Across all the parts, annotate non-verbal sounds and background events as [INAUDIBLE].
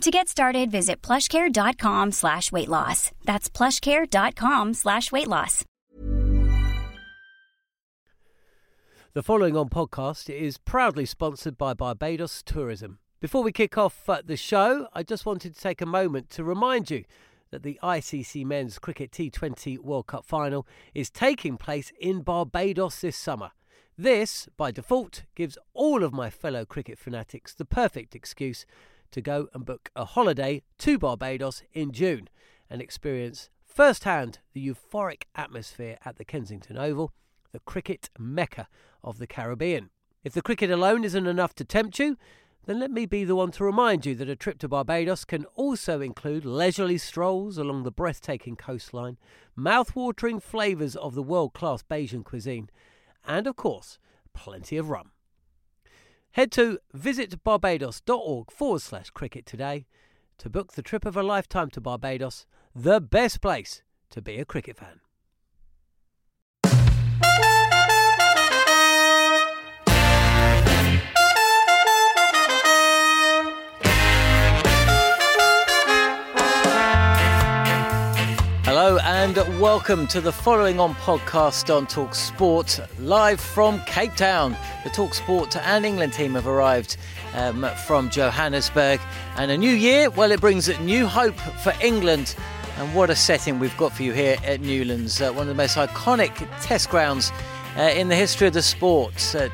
To get started, visit plushcare.com slash weight loss. That's plushcare.com slash weight loss. The following on podcast is proudly sponsored by Barbados Tourism. Before we kick off uh, the show, I just wanted to take a moment to remind you that the ICC Men's Cricket T20 World Cup final is taking place in Barbados this summer. This, by default, gives all of my fellow cricket fanatics the perfect excuse to go and book a holiday to Barbados in June and experience firsthand the euphoric atmosphere at the Kensington Oval, the cricket mecca of the Caribbean. If the cricket alone isn't enough to tempt you, then let me be the one to remind you that a trip to Barbados can also include leisurely strolls along the breathtaking coastline, mouth-watering flavours of the world-class Bajan cuisine, and of course, plenty of rum. Head to visitbarbados.org forward slash cricket today to book the trip of a lifetime to Barbados, the best place to be a cricket fan. Hello and welcome to the following on podcast on Talk Sport, live from Cape Town. The Talk Sport and England team have arrived um, from Johannesburg, and a new year, well, it brings new hope for England. And what a setting we've got for you here at Newlands, uh, one of the most iconic test grounds uh, in the history of the sport. Uh,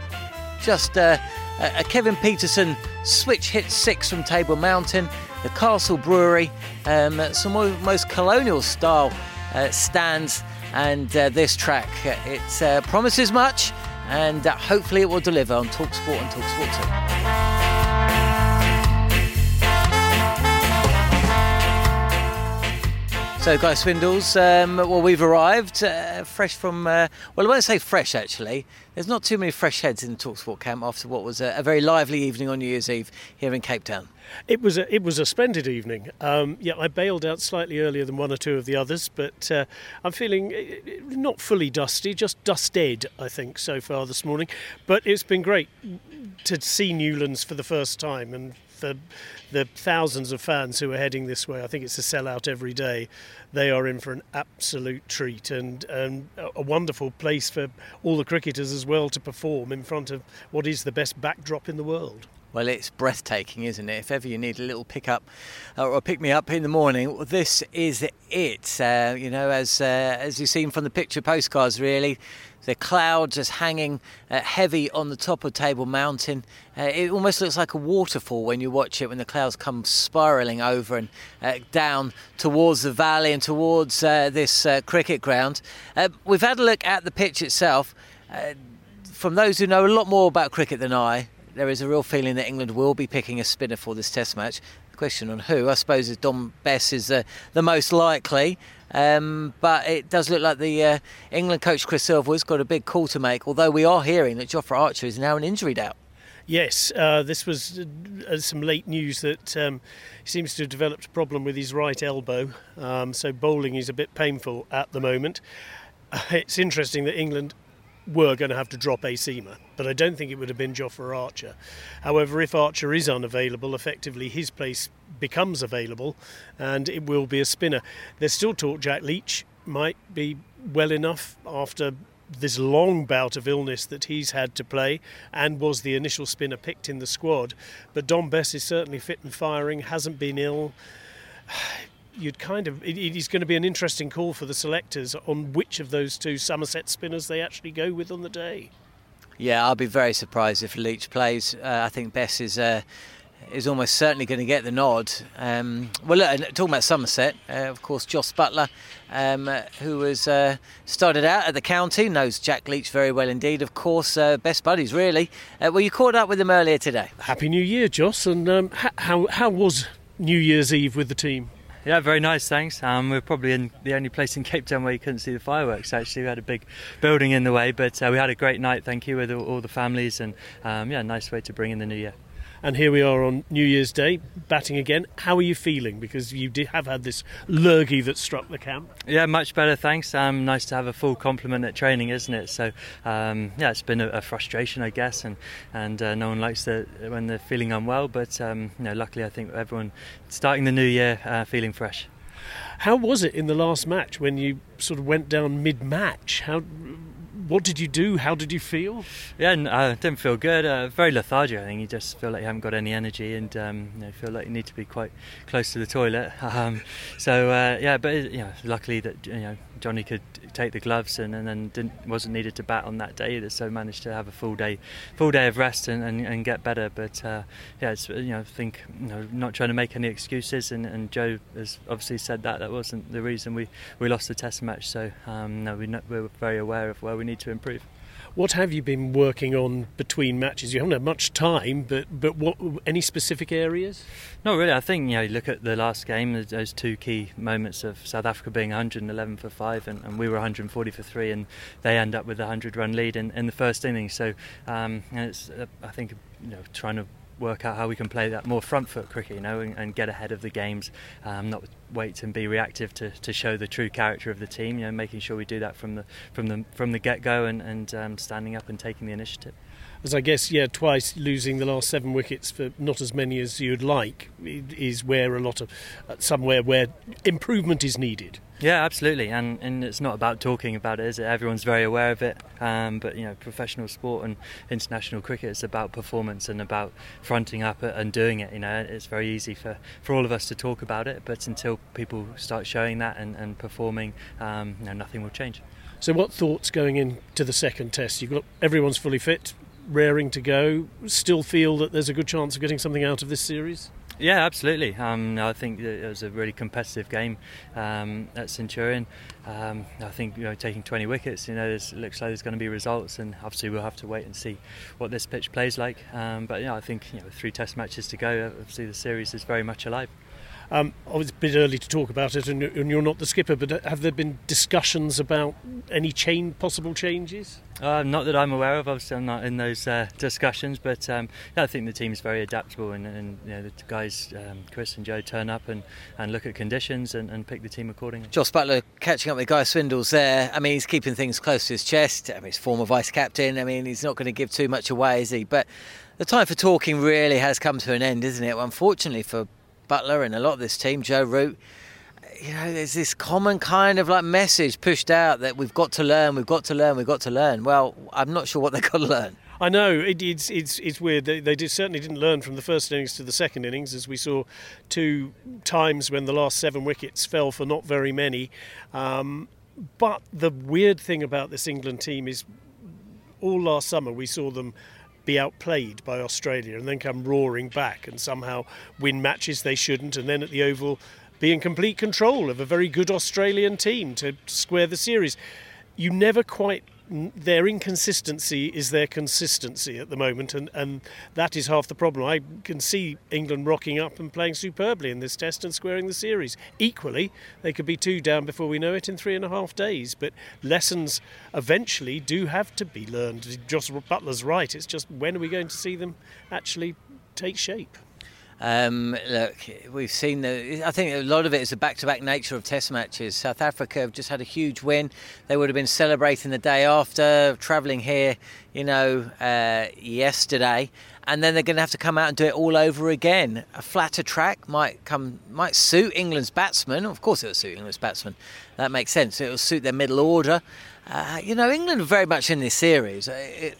just uh, a Kevin Pietersen switch hit six from Table Mountain the Castle Brewery, um, some most colonial style uh, stands, and uh, this track. Uh, it uh, promises much, and uh, hopefully it will deliver on Talk Sport and Talk Sport 2. So, Guy Swindells, um, well, we've arrived uh, fresh from, uh, well, I won't say fresh actually. There's not too many fresh heads in the Talksport camp after what was a, a very lively evening on New Year's Eve here in Cape Town. It was a, it was a splendid evening. Um, yeah, I bailed out slightly earlier than one or two of the others, but uh, I'm feeling uh, not fully dusty, just dusted, I think, so far this morning. But it's been great to see Newlands for the first time and for the thousands of fans who are heading this way. I think it's a sellout every day. They are in for an absolute treat and, and a wonderful place for all the cricketers as well to perform in front of what is the best backdrop in the world. Well, it's breathtaking, isn't it? If ever you need a little pick up uh, or pick me up in the morning, this is it. Uh, you know, as uh, as you've seen from the picture postcards, really, the clouds just hanging uh, heavy on the top of Table Mountain. Uh, it almost looks like a waterfall when you watch it when the clouds come spiraling over and uh, down towards the valley and towards this cricket ground. we've had a look at the pitch itself. from those who know a lot more about cricket than I, there is a real feeling that England will be picking a spinner for this Test match. The question on who, I suppose, is Dom Bess is uh, the most likely. Um, but it does look like the uh, England coach Chris Silverwood's got a big call to make. Although we are hearing that Jofra Archer is now an injury doubt. Yes, uh, this was uh, some late news that um, he seems to have developed a problem with his right elbow. Um, so bowling is a bit painful at the moment. [LAUGHS] it's interesting that England were going to have to drop a seamer, but I don't think it would have been Jofra Archer. However, if Archer is unavailable, effectively his place becomes available and it will be a spinner. There's still talk Jack Leach might be well enough after this long bout of illness that he's had to play and was the initial spinner picked in the squad. But Dom Bess is certainly fit and firing, hasn't been ill you'd kind of it is going to be an interesting call for the selectors on which of those two Somerset spinners they actually go with on the day. Yeah, I'll be very surprised if Leach plays. Uh, I think Bess is. Uh, is almost certainly going to get the nod. Um, well, look, talking about Somerset, uh, of course, Jos Buttler, um, who was uh, started out at the county, knows Jack Leach very well indeed. Of course, uh, best buddies, really. Uh, well, you caught up with him earlier today. Happy New Year, Jos. And um, how how was New Year's Eve with the team? Yeah, very nice, thanks. Um, we're probably in the only place in Cape Town where you couldn't see the fireworks. Actually, we had a big building in the way, but uh, we had a great night. Thank you with all, all the families, and um, yeah, nice way to bring in the new year. And here we are on New Year's Day, batting again. How are you feeling? Because you did have had this lurgy that struck the camp. Yeah, much better, thanks. Um, nice to have a full complement at training, isn't it? So, um, yeah, it's been a, a, frustration, I guess, and and uh, no one likes the, when they're feeling unwell. But um, you know, luckily, I think everyone starting the new year uh, feeling fresh. How was it in the last match when you sort of went down mid-match? How what did you do? How did you feel? Yeah, I uh, didn't feel good. Uh, very lethargic. I think you just feel like you haven't got any energy, and um, you know, feel like you need to be quite close to the toilet. [LAUGHS] Um, so uh, yeah, but you know, luckily that you know Johnny could take the gloves and, and then didn't, wasn't needed to bat on that day either, so managed to have a full day, full day of rest and, and, and get better. But uh, yeah, it's, you know, I think you know, not trying to make any excuses, and, and Joe has obviously said that that wasn't the reason we, we lost the Test match. So um, no, we we're very aware of where we to improve. What have you been working on between matches? You haven't had much time, but but what any specific areas? Not really. I think you know, look at the last game, those two key moments of South Africa being 111 for five, and, and we were 140 for three, and they end up with a 100 run lead in, in the first innings. So um, it's uh, I think you know trying to work out how we can play that more front foot cricket, you know, and, and get ahead of the games, um, not wait and be reactive to, to show the true character of the team. You know, making sure we do that from the from the from the get go and, and um, standing up and taking the initiative as I guess, yeah, twice losing the last seven wickets for not as many as you'd like is where a lot of uh, somewhere where improvement is needed. Yeah, absolutely, and and it's not about talking about it, is it? Everyone's very aware of it, um, but you know, professional sport and international cricket is about performance and about fronting up and doing it. You know, it's very easy for, for all of us to talk about it, but until people start showing that and, and performing, um, you know, nothing will change. So, what thoughts going into the second test? You've got everyone's fully fit, raring to go. Still feel that there's a good chance of getting something out of this series? Yeah, absolutely. Um, I think it was a really competitive game um, at Centurion. Um, I think you know taking 20 wickets, you know, it looks like there's going to be results, and obviously we'll have to wait and see what this pitch plays like. Um, but yeah, I think you know, three Test matches to go. Obviously, the series is very much alive. Um, oh, it's a bit early to talk about it, and, you're not the skipper. But have there been discussions about any chain possible changes? Uh, not that I'm aware of. Obviously, I'm not in those uh, discussions. But um, yeah, I think the team's very adaptable, and, and you know, the guys, um, Chris and Joe, turn up and, and look at conditions and, and, pick the team accordingly. Josh Buttler catching up with Guy Swindells there. I mean, he's keeping things close to his chest. I mean, he's former vice captain. I mean, he's not going to give too much away, is he? But the time for talking really has come to an end, isn't it? Unfortunately for Buttler and a lot of this team, Joe Root, you know, there's this common kind of like message pushed out that we've got to learn, we've got to learn, we've got to learn. Well, I'm not sure what they've got to learn. I know it, it's it's it's weird. They, they did, certainly didn't learn from the first innings to the second innings, as we saw two times when the last seven wickets fell for not very many. Um, but the weird thing about this England team is, all last summer we saw them be outplayed by Australia and then come roaring back and somehow win matches they shouldn't, and then at the Oval be in complete control of a very good Australian team to square the series. You never quite their inconsistency is their consistency at the moment, and, and that is half the problem. I can see England rocking up and playing superbly in this test and squaring the series. Equally, they could be two down before we know it in three and a half days, but lessons eventually do have to be learned. Jos Buttler's right, it's just when are we going to see them actually take shape? Um, look, we've seen the. I think a lot of it is the back-to-back nature of Test matches. South Africa have just had a huge win. They would have been celebrating the day after, travelling here, you know, uh, yesterday, and then they're going to have to come out and do it all over again. A flatter track might come, might suit England's batsmen. Of course, it'll suit England's batsmen. That makes sense. It'll suit their middle order. Uh, you know, England very much in this series. Uh,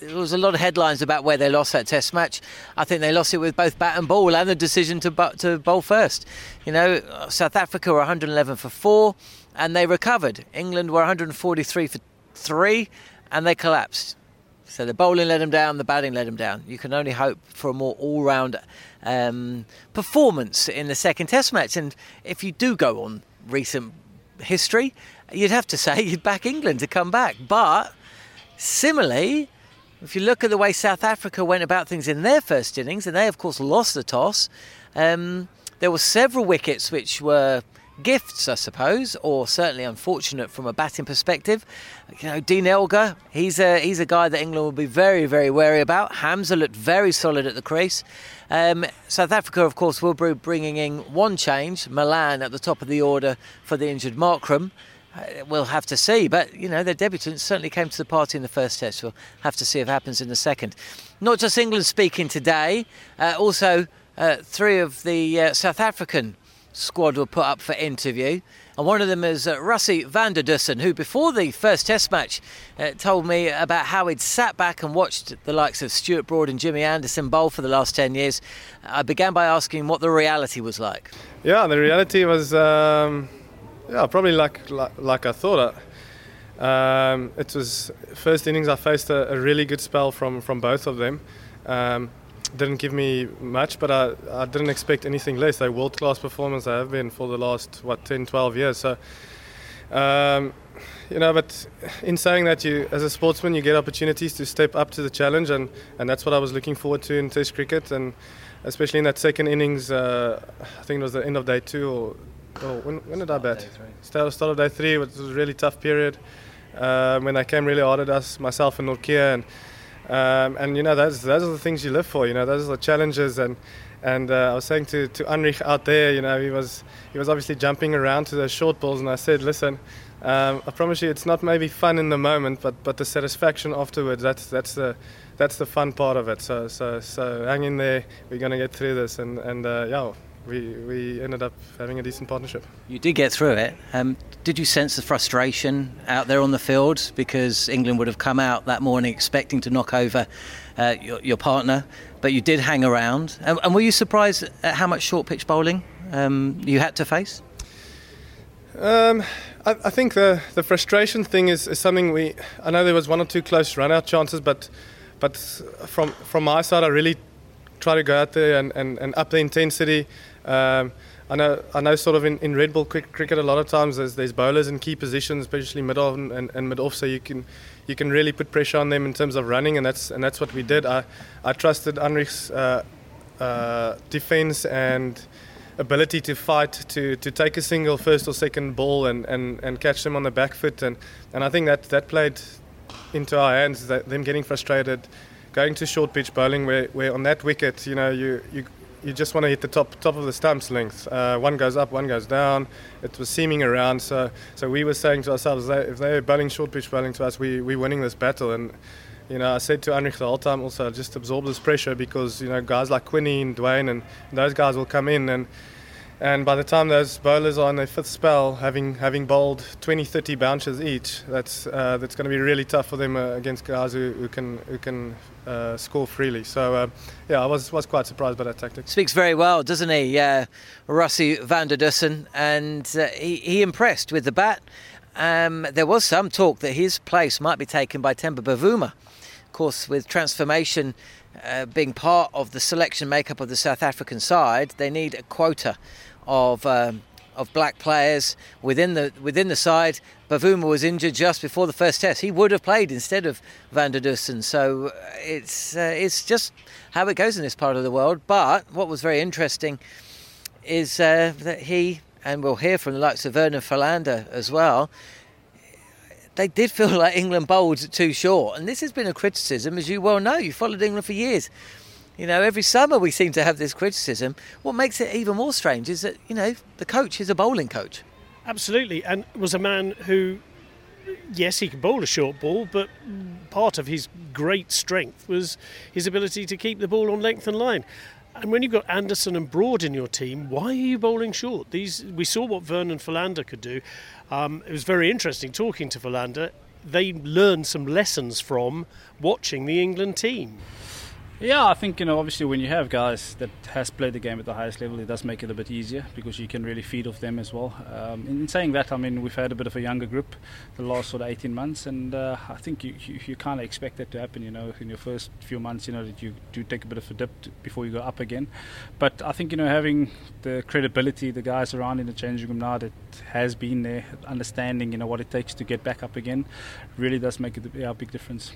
there was a lot of headlines about where they lost that Test match. I think they lost it with both bat and ball and the decision to to bowl first. You know, South Africa were 111 for four, and they recovered. England were 143 for three, and they collapsed. So the bowling let them down, the batting let them down. You can only hope for a more all-round um, performance in the second Test match. And if you do go on recent history, you'd have to say [LAUGHS] you'd back England to come back. But similarly, if you look at the way South Africa went about things in their first innings, and they of course lost the toss, um, there were several wickets which were gifts, I suppose, or certainly unfortunate from a batting perspective. You know, Dean Elgar, he's a he's a guy that England will be very very wary about. Hamza looked very solid at the crease. Um, South Africa, of course, will be bringing in one change, Malan at the top of the order for the injured Markram. Uh, we'll have to see, but you know their debutants certainly came to the party in the first test. We'll have to see if it happens in the second. Not just England speaking today, uh, also uh, three of the uh, South African squad were put up for interview. And one of them is uh, Rassie van der Dussen, who before the first test match uh, told me about how he'd sat back and watched the likes of Stuart Broad and Jimmy Anderson bowl for the last 10 years. I began by asking what the reality was like. Yeah, the reality was, um, yeah, probably like, like, like I thought. Um, it was first innings I faced a, a, really good spell from, from both of them. Um, didn't give me much, but I, I didn't expect anything less. They world class performance they have been for the last what 10, 12 years. So, um, you know, but in saying that, you as a sportsman, you get opportunities to step up to the challenge, and, and that's what I was looking forward to in Test cricket, and especially in that second innings. Uh, I think it was the end of day two, or, or when, when did I bat? Start, start of day three, which was a really tough period. Um, when they came really hard at us, myself and Nortje, and um, and you know, those those are the things you live for. You know, those are the challenges. And and uh, I was saying to to Anrich out there, you know, he was he was obviously jumping around to those short balls, and I said, listen. Um, I promise you, it's not maybe fun in the moment, but, but the satisfaction afterwards, that's, that's, the, that's the fun part of it. So, so, so hang in there, we're to get through this. And, and uh, yeah, we, we ended up having a decent partnership. You did get through it. Um, did you sense the frustration out there on the field because England would have come out that morning expecting to knock over uh, your, your, partner, but you did hang around? And, and, were you surprised at how much short pitch bowling um, you had to face? Um, I, I, think the, the frustration thing is, is something we. I know there was one or two close run out chances, but but from from my side, I really try to go out there and, and, and up the intensity. Um, I know, I know, sort of in, in red ball cricket, a lot of times there's, there's bowlers in key positions, especially mid on and, and, mid off, so you can you can really put pressure on them in terms of running, and that's and that's what we did. I I trusted Anrich's uh, uh, defense and ability to fight to, to take a single first or second ball and, and, and catch them on the back foot, and, and I think that that played into our hands, them getting frustrated, going to short pitch bowling, where, where on that wicket, you know, you you you just want to hit the top top of the stumps length. Uh, one goes up, one goes down. It was seaming around. So so we were saying to ourselves, if they're bowling short pitch bowling to us, we we're winning this battle. And you know, I said to Anrich the whole time also, just absorb this pressure because you know guys like Quinny and Dwaine and those guys will come in and. And by the time those bowlers are on their fifth spell, having having bowled 20, 30 bounces each, that's uh, that's going to be really tough for them uh, against guys who, who can who can uh, score freely. So uh, yeah, I was was quite surprised by that tactic. Speaks very well, doesn't he? Uh, Rassie van der Dussen, and uh, he, he impressed with the bat. Um, there was some talk that his place might be taken by Temba Bavuma. Of course, with transformation uh, being part of the selection makeup of the South African side, they need a quota of. Um, of black players within the within the side. Bavuma was injured just before the first test. He would have played instead of Van der Dussen. So uh, it's uh, it's just how it goes in this part of the world. But what was very interesting is uh, that he and we'll hear from the likes of Vernon Philander as well. They did feel [LAUGHS] like England bowled too short, and this has been a criticism, as you well know. You followed England for years you know, every summer we seem to have this criticism. What makes it even more strange is that, you know, the coach is a bowling coach. Absolutely, and was a man who, yes, he could bowl a short ball, but part of his great strength was his ability to keep the ball on length and line. And when you've got Anderson and Broad in your team, why are you bowling short? These we saw what Vernon Philander could do. Um, it was very interesting talking to Philander. They learned some lessons from watching the England team. Yeah, I think you know obviously when you have guys that has played the game at the highest level, it does make it a bit easier because you can really feed off them as well. Um, in saying that, I mean we've had a bit of a younger group the last sort of 18 months, and uh, I think you, you, you kind of expect that to happen. You know, in your first few months, you know that you do take a bit of a dip before you go up again. But I think you know having the credibility, the guys around in the changing room now that has been there, understanding you know what it takes to get back up again, really does make a big difference.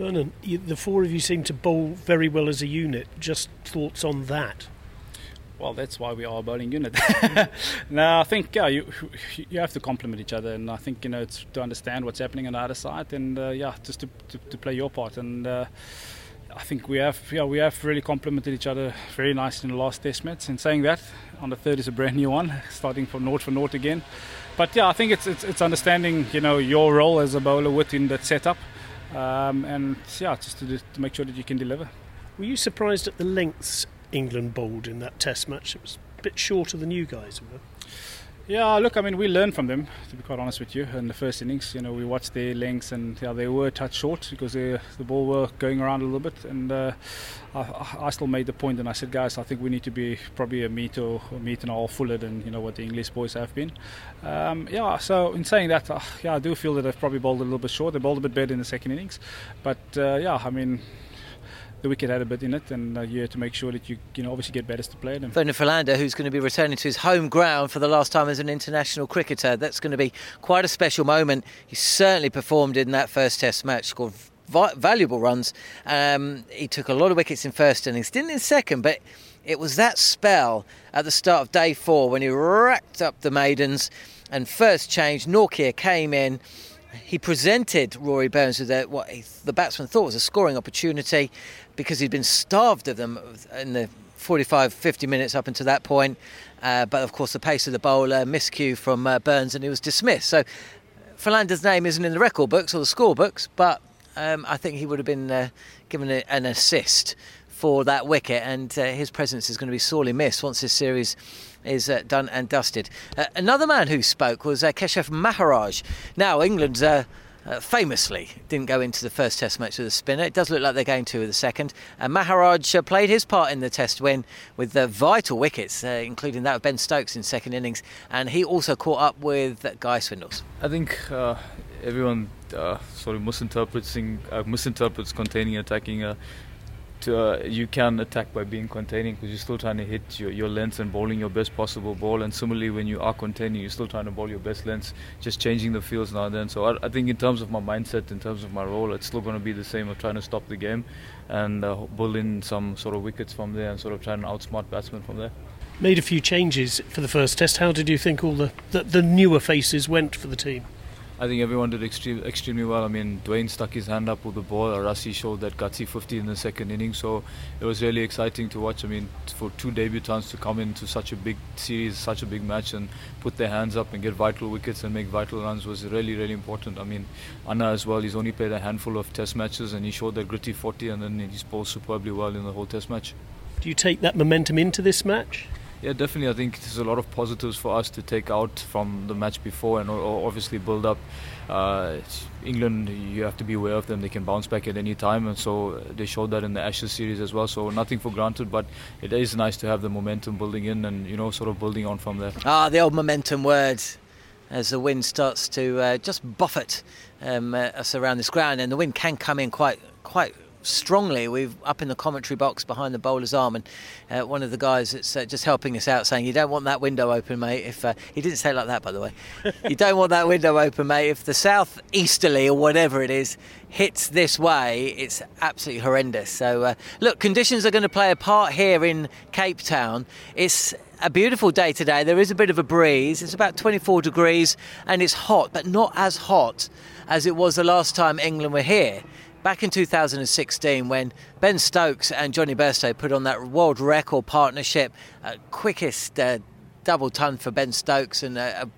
Vernon, you, the four of you seem to bowl very well as a unit. Just thoughts on that? well, that's why we are a bowling unit. [LAUGHS] now, I think yeah, you you have to complement each other, and I think you know it's to understand what's happening on the other side, and uh, yeah, just to, to, to, play your part. And uh, I think we have yeah we have really complemented each other very nicely in the last test match. And saying that, on the third is a brand new one, [LAUGHS] starting from naught for naught again. But yeah, I think it's it's, it's understanding you know your role as a bowler within that setup, um, and yeah, just to, to make sure that you can deliver. Were you surprised at the lengths England bowled in that Test match? It was a bit shorter than you guys were. Yeah, look, I mean, we learned from them, to be quite honest with you, in the first innings. You know, we watched their lengths and yeah, they were touch short because they, the ball were going around a little bit. And uh, I, I, still made the point and I said, guys, I think we need to be probably a meter or a meter and a half fuller than, you know, what the English boys have been. Um, yeah, so in saying that, uh, yeah, I do feel that they've probably bowled a little bit short. They bowled a bit better in the second innings. But uh, yeah, I mean, the wicket had a bit in it, and uh, you have to make sure that you, you know, obviously get better to play them. Ferdinand Philander, who's going to be returning to his home ground for the last time as an international cricketer, that's going to be quite a special moment. He certainly performed in that first Test match, scored valuable runs. Um, he took a lot of wickets in first innings, didn't in second, but it was that spell at the start of day four when he racked up the maidens and first change. Nortje came in he presented Rory Burns with a, what the batsman thought was a scoring opportunity because he'd been starved of them in the 45 50 minutes up until that point. Uh, but of course, the pace of the bowler, miscue from uh, Burns, and he was dismissed. So Philander's name isn't in the record books or the score books, but um, I think he would have been uh, given a, an assist for that wicket, and uh, his presence is going to be sorely missed once this series is uh, done and dusted. Uh, another man who spoke was uh, Keshav Maharaj. Now, England. Uh, uh, famously didn't go into the first test match with a spinner. It does look like they're going to with the second. And Maharaj uh, played his part in the test win with the vital wickets, uh, including that of Ben Stokes in second innings. And he also caught up with Guy Swindells. I think everyone sort of misinterprets, misinterprets containing attacking to, uh, you can attack by being containing because you're still trying to hit your, your length and bowling your best possible ball. And similarly, when you are containing, you're still trying to bowl your best length, just changing the fields now and then. So I, I think in terms of my mindset, in terms of my role, it's still going to be the same of trying to stop the game and uh, in some sort of wickets from there and sort of trying to outsmart batsmen from there. Made a few changes for the first test. How did you think all the, the, the newer faces went for the team? I think everyone did extreme, extremely well. I mean, Dwaine stuck his hand up with the ball. Rassie showed that gutsy 50 in the second inning, so it was really exciting to watch. I mean, for two debutants to come into such a big series, such a big match, and put their hands up and get vital wickets and make vital runs was really, really important. I mean, Anna as well. He's only played a handful of Test matches, and he showed that gritty 40, and then he's bowled superbly well in the whole Test match. Do you take that momentum into this match? Yeah, definitely. I think there's a lot of positives for us to take out from the match before and obviously build up. Uh, England, you have to be aware of them. They can bounce back at any time, and so they showed that in the Ashes series as well. So nothing for granted, but it is nice to have the momentum building in and you know sort of building on from there. Ah, the old momentum word as the wind starts to uh, just buffet um, uh, us around this ground, and the wind can come in quite quite strongly. We've up in the commentary box behind the bowler's arm, and uh, one of the guys that's uh, just helping us out saying, "You don't want that window open, mate." If uh, he didn't say it like that, by the way, [LAUGHS] you don't want that window open, mate. If the south easterly or whatever it is hits this way, it's absolutely horrendous. So, uh, look, conditions are going to play a part here in Cape Town. It's a beautiful day today. There is a bit of a breeze. It's about 24 degrees and it's hot, but not as hot as it was the last time England were here back in 2016 when Ben Stokes and Jonny Bairstow put on that world record partnership, uh, quickest uh, double ton for Ben Stokes and a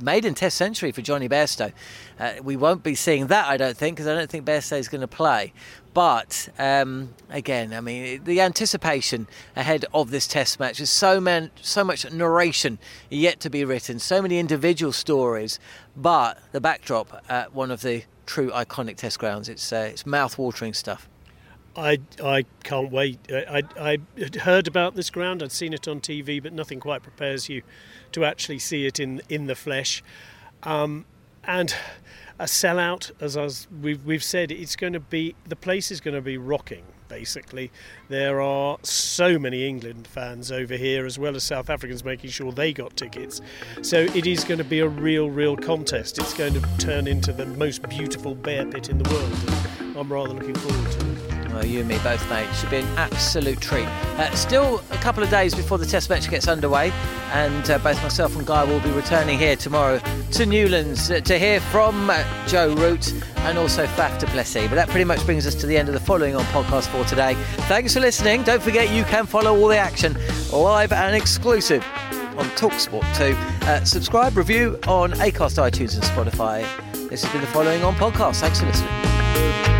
maiden Test century for Jonny Bairstow. Uh, we won't be seeing that, I don't think, because I don't think Bairstow is going to play. But um, again, I mean, the anticipation ahead of this Test match is so man, so much narration yet to be written, so many individual stories. But the backdrop at one of the true iconic test grounds. It's uh, it's mouth-watering stuff. I I can't wait. I, I I heard about this ground. I'd seen it on TV, but nothing quite prepares you to actually see it in in the flesh. Um, and a sellout, as I was, we've we've said, it's going to be the place is going to be rocking basically. There are so many England fans over here, as well as South Africans making sure they got tickets. So it is going to be a real, real contest. It's going to turn into the most beautiful bear pit in the world. I'm rather looking forward to it. Well, you and me both, mate. Should be an absolute treat. Uh, still a couple of days before the test match gets underway, and uh, both myself and Guy will be returning here tomorrow to Newlands uh, to hear from uh, Joe Root and also Faf Plessis. But that pretty much brings us to the end of the following on podcast for today. Thanks for listening. Don't forget you can follow all the action live and exclusive on Talksport 2. Uh, subscribe, review on Acast, iTunes, and Spotify. This has been the following on podcast. Thanks for listening.